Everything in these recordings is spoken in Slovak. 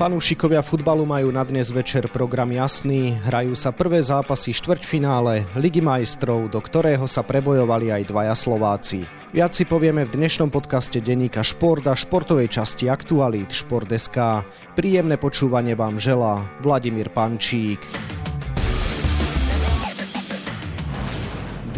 Fanúšikovia futbalu majú na dnes večer program jasný. Hrajú sa prvé zápasy štvrťfinále Ligy majstrov, do ktorého sa prebojovali aj dvaja Slováci. Viac si povieme v dnešnom podcaste denníka Šport a športovej časti Aktualít Šport.sk. Príjemné počúvanie vám želá Vladimír Pančík.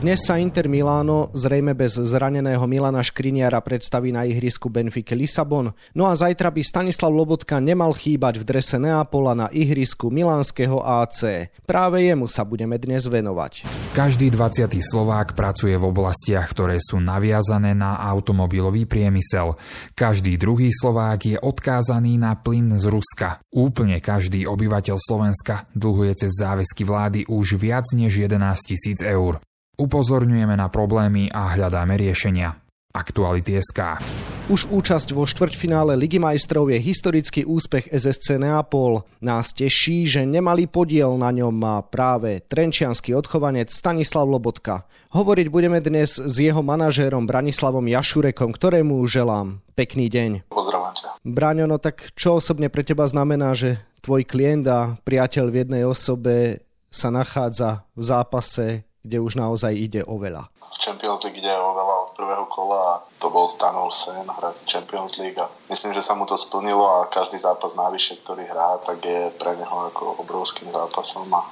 Dnes sa Inter Miláno zrejme bez zraneného Milana Škriniara predstaví na ihrisku Benfica Lisabon, no a zajtra by Stanislav Lobotka nemal chýbať v drese Neapola na ihrisku milánskeho AC. Práve jemu sa budeme dnes venovať. Každý 20. Slovák pracuje v oblastiach, ktoré sú naviazané na automobilový priemysel. Každý druhý Slovák je odkázaný na plyn z Ruska. Úplne každý obyvateľ Slovenska dlhuje cez záväzky vlády už viac než 11 tisíc eur. Upozorňujeme na problémy a hľadáme riešenia. Aktuality SK. Už účasť vo štvrťfinále Ligy majstrov je historický úspech SSC Neapol. Nás teší, že nemali podiel na ňom má práve trenčianský odchovanec Stanislav Lobotka. Hovoriť budeme dnes s jeho manažérom Branislavom Jašurekom, ktorému želám pekný deň. Pozdravujem ťa. Braňo, no tak čo osobne pre teba znamená, že tvoj klient a priateľ v jednej osobe sa nachádza v zápase kde už naozaj ide o veľa. V Champions League ide o veľa od prvého kola a to bol stanov sen hrať Champions League a myslím, že sa mu to splnilo a každý zápas návyššie, ktorý hrá, tak je pre neho ako obrovským zápasom a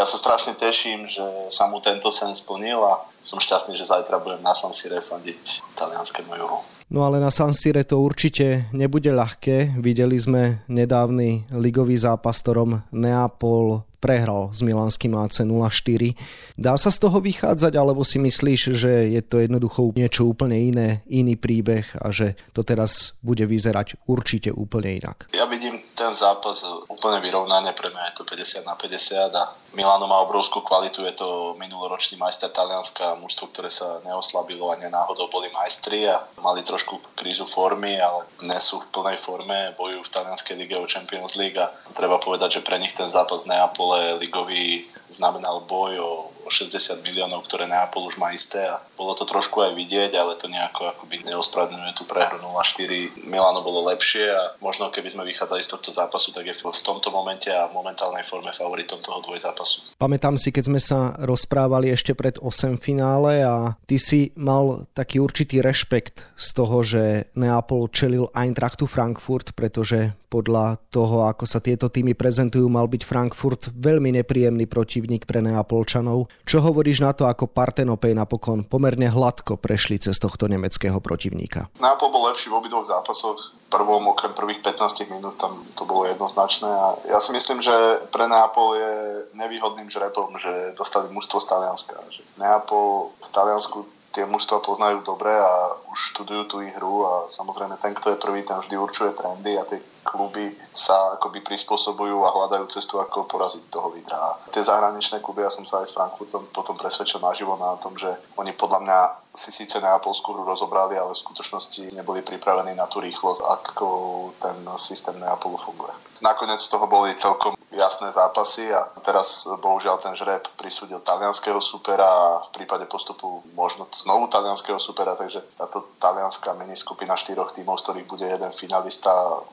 ja sa strašne teším, že sa mu tento sen splnil a som šťastný, že zajtra budem na San Sire fandiť talianskému Juru. No ale na San Sire to určite nebude ľahké. Videli sme nedávny ligový zápas, ktorom Neapol prehral s Milánskym AC 0-4. Dá sa z toho vychádzať, alebo si myslíš, že je to jednoducho niečo úplne iné, iný príbeh a že to teraz bude vyzerať určite úplne inak? Ja vidím ten zápas úplne vyrovnanie, pre mňa je to 50 na 50 a Milano má obrovskú kvalitu, je to minuloročný majster Talianska, mužstvo, ktoré sa neoslabilo a nenáhodou boli majstri a mali trošku krízu formy, ale dnes sú v plnej forme, bojujú v talianskej lige o Champions League a treba povedať, že pre nich ten zápas Neapole ligový znamenal boj o 60 miliónov, ktoré Neapol už má isté a bolo to trošku aj vidieť, ale to nejako akoby neospravedlňuje tú prehru 0-4. Milano bolo lepšie a možno keby sme vychádzali z tohto zápasu, tak je v tomto momente a momentálnej forme favoritom toho dvojzápasu. Pamätám si, keď sme sa rozprávali ešte pred 8 finále a ty si mal taký určitý rešpekt z toho, že Neapol čelil Eintrachtu Frankfurt, pretože podľa toho, ako sa tieto týmy prezentujú, mal byť Frankfurt veľmi nepríjemný protivník pre Neapolčanov. Čo hovoríš na to, ako Partenopej napokon pomerne hladko prešli cez tohto nemeckého protivníka? Neapol bol lepší v obidvoch zápasoch. Prvom, okrem prvých 15 minút, tam to bolo jednoznačné. A ja si myslím, že pre Neapol je nevýhodným žrebom, že dostali mužstvo z Talianska. Neapol v Taliansku tie mužstva poznajú dobre a už študujú tú hru a samozrejme ten, kto je prvý, ten vždy určuje trendy a tie kluby sa akoby prispôsobujú a hľadajú cestu, ako poraziť toho lídra. A tie zahraničné kluby, ja som sa aj s Frankfurtom potom presvedčil naživo na tom, že oni podľa mňa si síce neapolskú hru rozobrali, ale v skutočnosti neboli pripravení na tú rýchlosť, ako ten systém Neapolu funguje. Nakoniec z toho boli celkom jasné zápasy a teraz bohužiaľ ten žreb prisúdil talianského supera a v prípade postupu možno znovu talianského supera, takže táto talianská miniskupina štyroch tímov, z ktorých bude jeden finalista,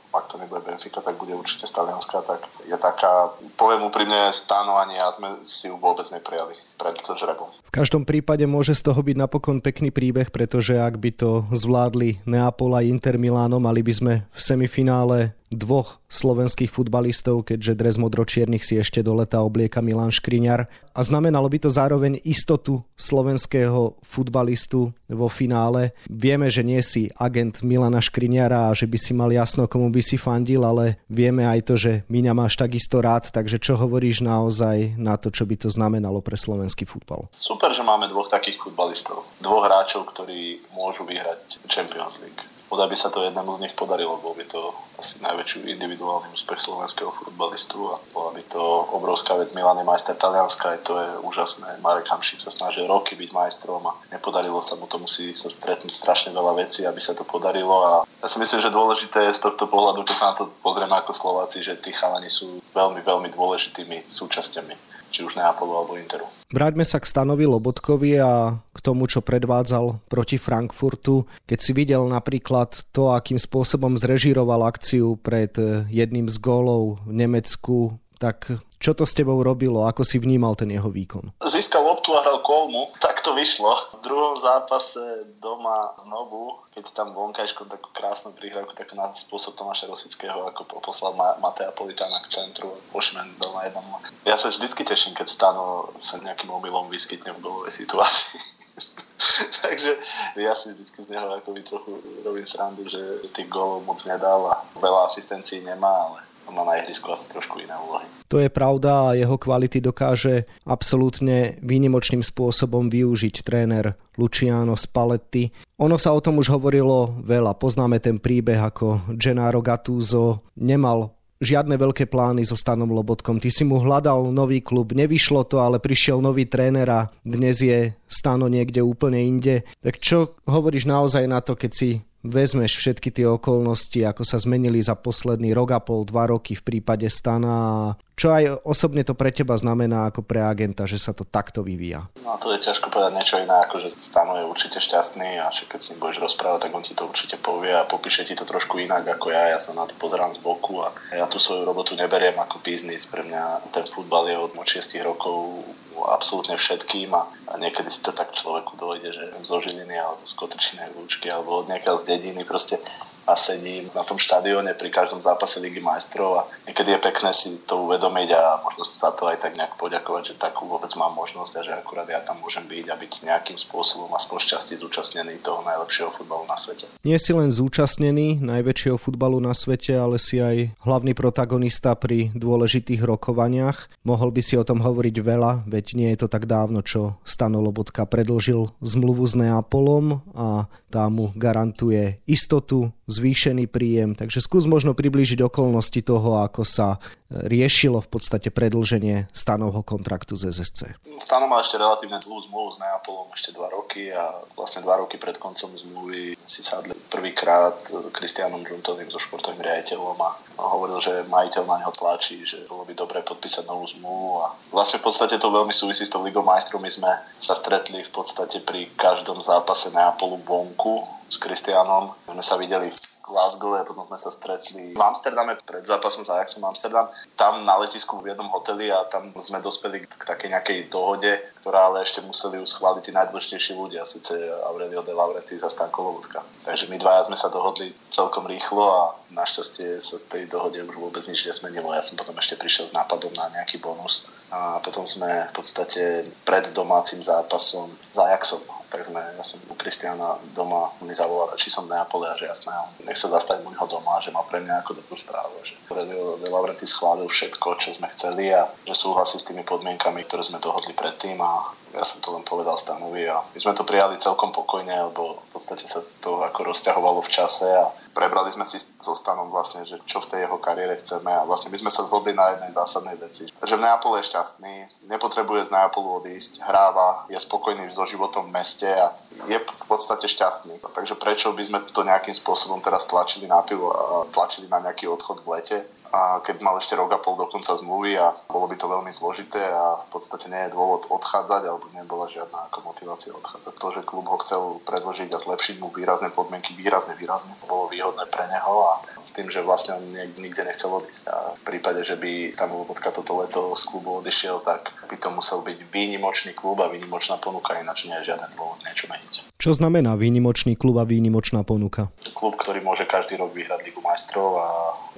ak to nebude Benfica, tak bude určite z Talianska, tak je taká, poviem úprimne, stánovanie a sme si ju vôbec neprijali pred žrebom. V každom prípade môže z toho byť napokon pekný príbeh, pretože ak by to zvládli Neapol a Inter Miláno, mali by sme v semifinále dvoch slovenských futbalistov, keďže dres modročiernych si ešte do leta oblieka Milan Škriňar. A znamenalo by to zároveň istotu slovenského futbalistu vo finále. Vieme, že nie si agent Milana Škriňara a že by si mal jasno, komu by si fandil, ale vieme aj to, že Miňa máš takisto rád, takže čo hovoríš naozaj na to, čo by to znamenalo pre slovenský futbal? Super, že máme dvoch takých futbalistov. Dvoch hráčov, ktorí môžu vyhrať Champions League Podľa by sa to jednému z nich podarilo, bol by to asi najväčší individuálny úspech slovenského futbalistu a bola by to obrovská vec. Milan je majster Talianska, aj to je úžasné. Marek Hamšík sa snažil roky byť majstrom a nepodarilo sa mu to, musí sa stretnúť strašne veľa vecí, aby sa to podarilo a ja si myslím, že dôležité je z tohto pohľadu, keď sa na to pozrieme ako Slováci, že tí chalani sú veľmi, veľmi dôležitými súčasťami či už Neapolu alebo Interu. Vráťme sa k Stanovi Lobotkovi a k tomu, čo predvádzal proti Frankfurtu. Keď si videl napríklad to, akým spôsobom zrežíroval akciu pred jedným z gólov v Nemecku, tak čo to s tebou robilo? Ako si vnímal ten jeho výkon? Získal loptu a hral kolmu. Tak to vyšlo. V druhom zápase doma znovu, keď tam vonkajškom takú krásnu prihrávku, tak na spôsob Tomáša Rosického, ako poslal Matea Politána k centru, pošmen doma 1 Ja sa vždycky teším, keď Stano sa nejakým omylom vyskytne v golovej situácii. Takže ja si vždycky z neho akoby trochu robím srandu, že tých golov moc nedal a veľa asistencií nemá, ale má na ihrisku asi trošku iné úlohy. To je pravda a jeho kvality dokáže absolútne výnimočným spôsobom využiť tréner Luciano Spalletti. Ono sa o tom už hovorilo veľa. Poznáme ten príbeh, ako Gennaro Gattuso nemal žiadne veľké plány so Stanom Lobotkom. Ty si mu hľadal nový klub, nevyšlo to, ale prišiel nový tréner a dnes je Stano niekde úplne inde. Tak čo hovoríš naozaj na to, keď si vezmeš všetky tie okolnosti, ako sa zmenili za posledný rok a pol, dva roky v prípade Stana čo aj osobne to pre teba znamená ako pre agenta, že sa to takto vyvíja? No to je ťažko povedať niečo iné, ako že Stano je určite šťastný a že keď si budeš rozprávať, tak on ti to určite povie a popíše ti to trošku inak ako ja. Ja sa na to pozerám z boku a ja tú svoju robotu neberiem ako biznis. Pre mňa ten futbal je od 6 rokov absolútne všetkým a, niekedy si to tak človeku dojde, že zo Žiliny alebo z Kotrčinej lúčky alebo od z dediny proste a sedím na tom štadióne pri každom zápase Ligy majstrov a niekedy je pekné si to uvedomiť a možno sa to aj tak nejak poďakovať, že takú vôbec mám možnosť a že akurát ja tam môžem byť a byť nejakým spôsobom aspoň šťastí zúčastnený toho najlepšieho futbalu na svete. Nie si len zúčastnený najväčšieho futbalu na svete, ale si aj hlavný protagonista pri dôležitých rokovaniach. Mohol by si o tom hovoriť veľa, veď nie je to tak dávno, čo Stano Lobotka predlžil zmluvu s Neapolom a tá mu garantuje istotu, zvýšený príjem. Takže skús možno priblížiť okolnosti toho, ako sa riešilo v podstate predlženie stanovho kontraktu z SSC. Stano má ešte relatívne dlhú zmluvu s Neapolom, ešte dva roky a vlastne dva roky pred koncom zmluvy si sadli prvýkrát s Kristianom Žuntovým, so športovým riaditeľom a hovoril, že majiteľ na neho tlačí, že bolo by dobre podpísať novú zmluvu a vlastne v podstate to veľmi súvisí s tou Ligou majstrov. My sme sa stretli v podstate pri každom zápase Neapolu vonku s Kristianom. My sme sa videli v Glasgow a potom sme sa stretli v Amsterdame pred zápasom za Ajaxom Amsterdam. Tam na letisku v jednom hoteli a tam sme dospeli k takej nejakej dohode, ktorá ale ešte museli ju schváliť tí najdôležitejší ľudia, síce Aurelio de Laurenti za Stanko Lobotka. Takže my dvaja sme sa dohodli celkom rýchlo a našťastie sa tej dohode už vôbec nič nesmenilo. Ja som potom ešte prišiel s nápadom na nejaký bonus a potom sme v podstate pred domácim zápasom za Ajaxom tak sme, ja som u Kristiana doma, mi zavolal, či som Neapole a že jasné, nech sa zastaví môjho doma, že má pre mňa ako dobrú správu, že De Laurenti schválil všetko, čo sme chceli a že súhlasí s tými podmienkami, ktoré sme dohodli predtým a ja som to len povedal Stanovi a my sme to prijali celkom pokojne, lebo v podstate sa to ako rozťahovalo v čase a prebrali sme si so Stanom vlastne, že čo v tej jeho kariére chceme a vlastne my sme sa zhodli na jednej zásadnej veci, že v Neapole je šťastný, nepotrebuje z Neapolu odísť, hráva, je spokojný so životom v meste a je v podstate šťastný. Takže prečo by sme to nejakým spôsobom teraz tlačili na pivo a tlačili na nejaký odchod v lete? A keď mal ešte rok a pol do konca zmluvy a bolo by to veľmi zložité a v podstate nie je dôvod odchádzať alebo nebola žiadna ako motivácia odchádzať. To, že klub ho chcel predložiť a zlepšiť mu výrazné podmienky, výrazne, výrazne bolo výhodné pre neho a s tým, že vlastne on nikde nechcel odísť. A v prípade, že by tam Lobotka toto leto z klubu odišiel, tak by to musel byť výnimočný klub a výnimočná ponuka, ináč nie je žiaden dôvod niečo meniť. Čo znamená výnimočný klub a výnimočná ponuka? Klub, ktorý môže každý rok vyhrať Ligu majstrov a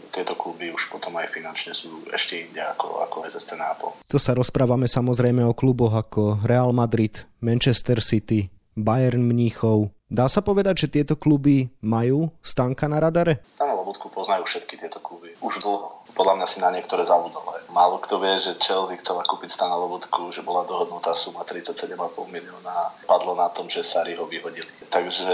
tieto kluby už potom aj finančne sú ešte inde ako, ako SSC Nápol. To sa rozprávame samozrejme o kluboch ako Real Madrid, Manchester City, Bayern Mníchov. Dá sa povedať, že tieto kluby majú Stanka na radare? Stano Lobotku poznajú všetky tieto kluby. Už dlho. Podľa mňa si na niektoré zabudol. Málo kto vie, že Chelsea chcela kúpiť Stana Lobotku, že bola dohodnutá suma 37,5 milióna padlo na tom, že Sari ho vyhodili. Takže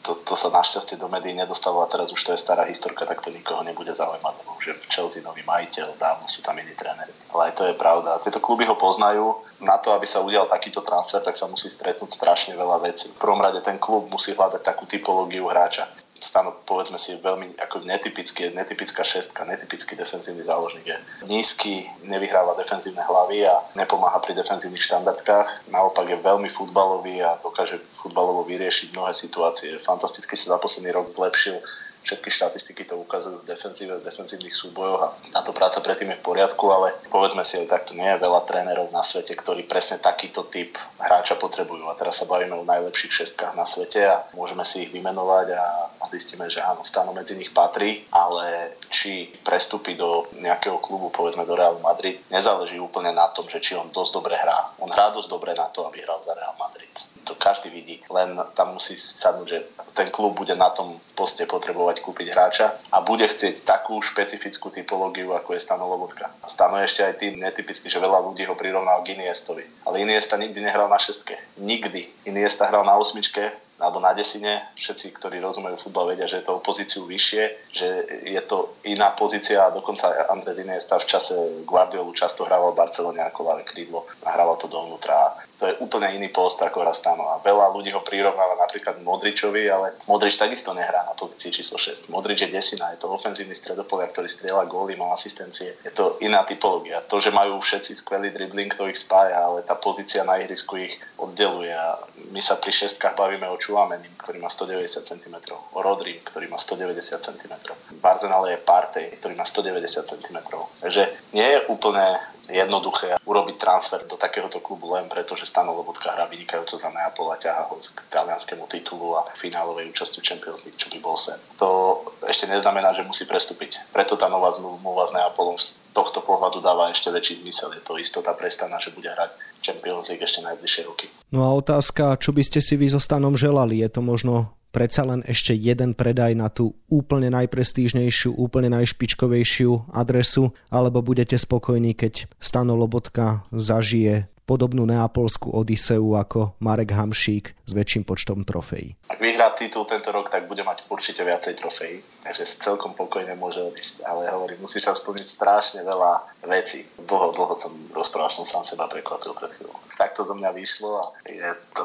to, to sa našťastie do médií nedostalo a teraz už to je stará historka, tak to nikoho nebude zaujímať, lebo že v Chelsea nový majiteľ, dávno sú tam iní tréneri. Ale aj to je pravda. Tieto kluby ho poznajú. Na to, aby sa udial takýto transfer, tak sa musí stretnúť strašne veľa vecí. V prvom rade ten klub musí hľadať takú typológiu hráča Stano, povedzme si, veľmi ako netypický, netypická šestka, netypický defenzívny záložník je nízky, nevyhráva defenzívne hlavy a nepomáha pri defenzívnych štandardkách. Naopak je veľmi futbalový a dokáže futbalovo vyriešiť mnohé situácie. Fantasticky sa za posledný rok zlepšil Všetky štatistiky to ukazujú v defenzíve, v defenzívnych súbojoch a táto práca predtým je v poriadku, ale povedzme si aj takto, nie je veľa trénerov na svete, ktorí presne takýto typ hráča potrebujú. A teraz sa bavíme o najlepších šestkách na svete a môžeme si ich vymenovať a, a zistíme, že áno, stáno medzi nich patrí, ale či prestúpi do nejakého klubu, povedzme do Real Madrid, nezáleží úplne na tom, že či on dosť dobre hrá. On hrá dosť dobre na to, aby hral za Real Madrid to každý vidí. Len tam musí sadnúť, že ten klub bude na tom poste potrebovať kúpiť hráča a bude chcieť takú špecifickú typológiu, ako je Stano Lobotka. A Stano je ešte aj tým netypický, že veľa ľudí ho prirovnal k Iniestovi. Ale Iniesta nikdy nehral na šestke. Nikdy. Iniesta hral na osmičke, alebo na desine. Všetci, ktorí rozumejú futbal, vedia, že je to o pozíciu vyššie, že je to iná pozícia a dokonca André Iniesta v čase Guardiolu často hrával v Barcelone ako ľavé krídlo a hrával to dovnútra. To je úplne iný post ako Rastano a veľa ľudí ho prirovnáva napríklad Modričovi, ale Modrič takisto nehrá na pozícii číslo 6. Modrič je desina, je to ofenzívny stredopolia, ktorý strieľa góly, má asistencie. Je to iná typológia. To, že majú všetci skvelý dribbling, to ich spája, ale tá pozícia na ihrisku ich oddeluje a my sa pri šestkách bavíme o Čuamenim, ktorý má 190 cm, o Rodri, ktorý má 190 cm. V Arsenale je Partey, ktorý má 190 cm. Takže nie je úplne jednoduché urobiť transfer do takéhoto klubu len preto, že Stano Lobotka hrá vynikajúco za Neapol a ťaha ho k talianskému titulu a finálovej účasti v Champions League, čo by bol sen. To ešte neznamená, že musí prestúpiť. Preto tá nová zmluva s Neapolom z tohto pohľadu dáva ešte väčší zmysel. Je to istota prestana, že bude hrať Champions League ešte najbližšie roky. No a otázka, čo by ste si vy so Stanom želali? Je to možno predsa len ešte jeden predaj na tú úplne najprestížnejšiu, úplne najšpičkovejšiu adresu, alebo budete spokojní, keď Stano Lobotka zažije podobnú neapolskú odiseu ako Marek Hamšík s väčším počtom trofejí. Ak vyhrá titul tento rok, tak bude mať určite viacej trofejí, takže celkom pokojne môže odísť. Ale hovorím, musí sa splniť strašne veľa vecí. Dlho, dlho som rozprával, som sám seba prekvapil pred chvíľou. Takto do mňa vyšlo a je to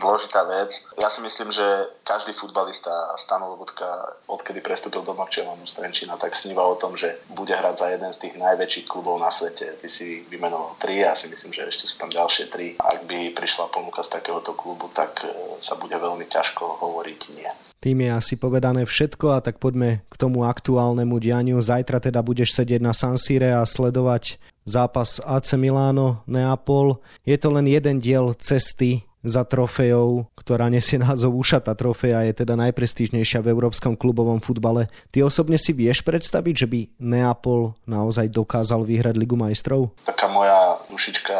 zložitá vec. Ja si myslím, že každý futbalista Stano Lobotka, odkedy prestúpil do Norčelonu z tak sníva o tom, že bude hrať za jeden z tých najväčších klubov na svete. Ty si vymenoval tri, ja si myslím, že ešte sú tam ďalšie tri. Ak by prišla ponuka z takéhoto klubu, tak e, sa bude veľmi ťažko hovoriť nie. Tým je asi povedané všetko a tak poďme k tomu aktuálnemu dianiu. Zajtra teda budeš sedieť na San Sire a sledovať zápas AC Milano, Neapol. Je to len jeden diel cesty za trofejou, ktorá nesie názov Ušata trofeja, je teda najprestížnejšia v európskom klubovom futbale. Ty osobne si vieš predstaviť, že by Neapol naozaj dokázal vyhrať Ligu majstrov? Taká moja dušička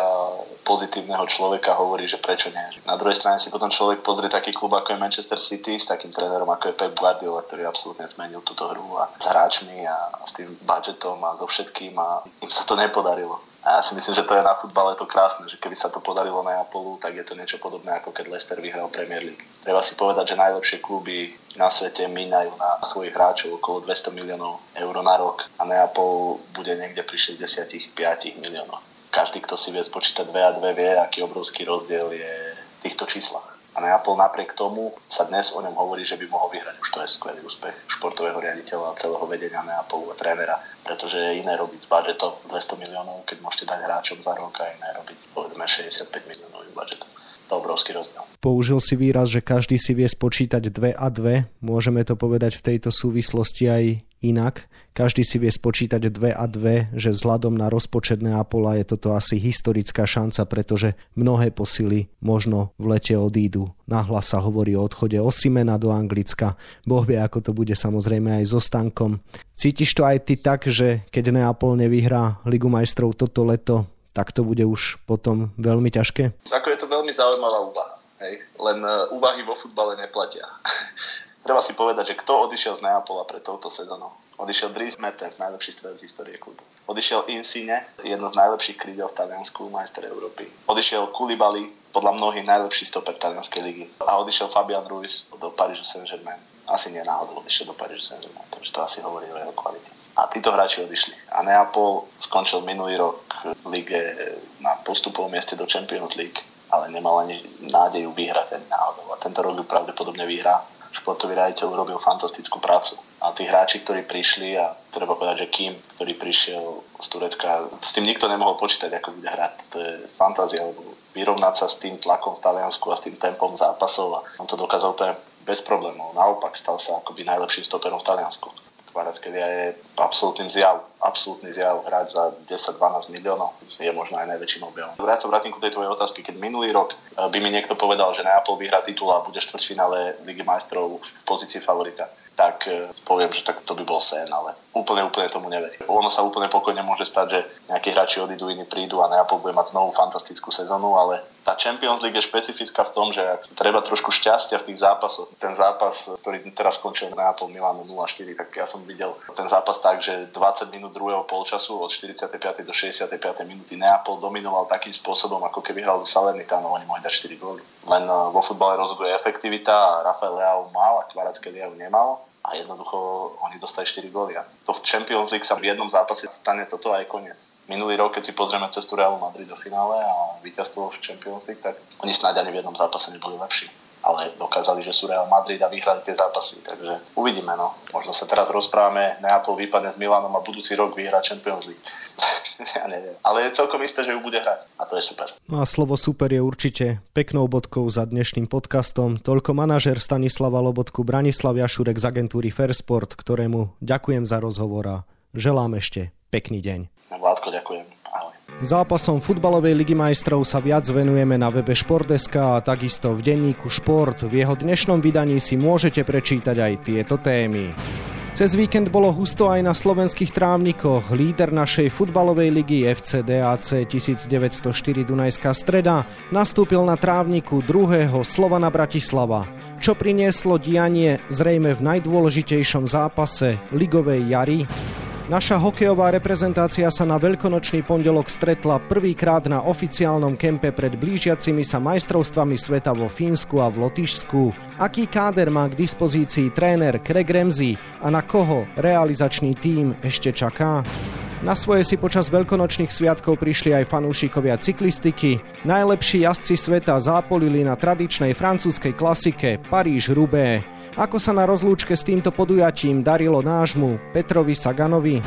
pozitívneho človeka hovorí, že prečo nie. Na druhej strane si potom človek pozrie taký klub ako je Manchester City s takým trénerom ako je Pep Guardiola, ktorý absolútne zmenil túto hru a s hráčmi a s tým budžetom a so všetkým a im sa to nepodarilo. A ja si myslím, že to je na futbale to krásne, že keby sa to podarilo na Apolu, tak je to niečo podobné ako keď Leicester vyhral Premier League. Treba si povedať, že najlepšie kluby na svete mínajú na svojich hráčov okolo 200 miliónov eur na rok a Neapol bude niekde pri 65 miliónoch. Každý, kto si vie spočítať 2 a 2, vie, aký obrovský rozdiel je v týchto číslach. A Neapol napriek tomu sa dnes o ňom hovorí, že by mohol vyhrať. Už to je skvelý úspech športového riaditeľa a celého vedenia Neapolu a trénera, pretože je iné robiť s budžetom 200 miliónov, keď môžete dať hráčom za rok a iné robiť povedzme 65 miliónový budžet. To obrovský rozdiel. Použil si výraz, že každý si vie spočítať dve a dve. Môžeme to povedať v tejto súvislosti aj inak. Každý si vie spočítať dve a dve, že vzhľadom na rozpočet Neapola je toto asi historická šanca, pretože mnohé posily možno v lete odídu. Nahlas sa hovorí o odchode Osimena do Anglicka. Boh vie, ako to bude samozrejme aj so Stankom. Cítiš to aj ty tak, že keď Neapol nevyhrá Ligu majstrov toto leto, tak to bude už potom veľmi ťažké? Ako je to veľmi zaujímavá úvaha. Hej? Len uh, úvahy vo futbale neplatia. Treba si povedať, že kto odišiel z Neapola pred touto sezónou? Odišiel Dries Mertens, najlepší strelec z histórie klubu. Odišiel Insigne, jedno z najlepších krídel v Taliansku, majster Európy. Odišiel Koulibaly, podľa mnohých najlepší stoper talianskej ligy. A odišiel Fabian Ruiz do Parížu Saint-Germain. Asi nie náhodou odišiel do Parížu Saint-Germain, takže to asi hovorí o jeho kvalite. A títo hráči odišli. A Neapol skončil minulý rok v lige na postupovom mieste do Champions League ale nemal ani nádeju vyhrať ani náhodou. A tento rok ju pravdepodobne vyhrá športový riaditeľ urobil fantastickú prácu. A tí hráči, ktorí prišli, a treba povedať, že Kim, ktorý prišiel z Turecka, s tým nikto nemohol počítať, ako bude hrať. To je fantázia, lebo vyrovnať sa s tým tlakom v Taliansku a s tým tempom zápasov a on to dokázal úplne bez problémov. Naopak stal sa akoby najlepším stoperom v Taliansku. Kvaratskhelia je absolútnym zjav, absolútny zjav hrať za 10-12 miliónov je možno aj najväčším objavom. Ja sa vrátim ku tej tvojej otázky, keď minulý rok eh, by mi niekto povedal, že Neapol vyhrá titul a bude štvrťfinále Ligy majstrov v pozícii favorita tak e, poviem, že tak to by bol sen, ale úplne, úplne tomu neverím. Ono sa úplne pokojne môže stať, že nejakí hráči odídu, iní prídu a Neapol bude mať znovu fantastickú sezónu, ale tá Champions League je špecifická v tom, že treba trošku šťastia v tých zápasoch. Ten zápas, ktorý teraz skončil Neapol Milano 0-4, tak ja som videl ten zápas tak, že 20 minút druhého polčasu od 45. do 65. minúty Neapol dominoval takým spôsobom, ako keby hral do Salernitano, oni mohli dať 4 góly. Len e, vo futbale rozhoduje efektivita a Rafael Leao mal a Kvaracké Leao nemal a jednoducho oni dostali 4 góly. A to v Champions League sa v jednom zápase stane toto aj koniec. Minulý rok, keď si pozrieme cestu Realu Madrid do finále a víťazstvo v Champions League, tak oni snáď ani v jednom zápase neboli lepší ale dokázali, že sú Real Madrid a vyhrali tie zápasy. Takže uvidíme, no. Možno sa teraz rozprávame, Neapol vypadne s Milanom a budúci rok vyhrá Champions League. ja neviem. Ale je celkom isté, že ju bude hrať a to je super. No a slovo super je určite peknou bodkou za dnešným podcastom. Toľko manažer Stanislava Lobotku, Branislav Jašurek z agentúry Fairsport, ktorému ďakujem za rozhovor a želám ešte pekný deň. Vládko, ďakujem. Zápasom futbalovej ligy majstrov sa viac venujeme na webe Športeska a takisto v denníku Šport. V jeho dnešnom vydaní si môžete prečítať aj tieto témy. Cez víkend bolo husto aj na slovenských trávnikoch. Líder našej futbalovej ligy FC DAC 1904 Dunajská streda nastúpil na trávniku druhého Slovana Bratislava, čo prinieslo dianie zrejme v najdôležitejšom zápase ligovej jary Naša hokejová reprezentácia sa na veľkonočný pondelok stretla prvýkrát na oficiálnom kempe pred blížiacimi sa majstrovstvami sveta vo Fínsku a v Lotyšsku. Aký káder má k dispozícii tréner Craig Ramsey a na koho realizačný tím ešte čaká? Na svoje si počas veľkonočných sviatkov prišli aj fanúšikovia cyklistiky. Najlepší jazdci sveta zápolili na tradičnej francúzskej klasike Paríž-Roubaix. Ako sa na rozlúčke s týmto podujatím darilo nášmu Petrovi Saganovi?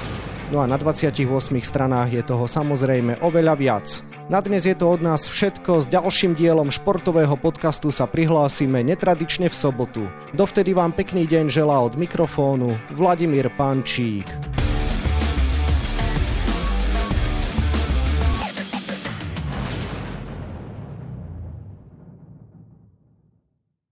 No a na 28 stranách je toho samozrejme oveľa viac. Na dnes je to od nás všetko. S ďalším dielom športového podcastu sa prihlásime netradične v sobotu. Dovtedy vám pekný deň želá od mikrofónu Vladimír Pančík.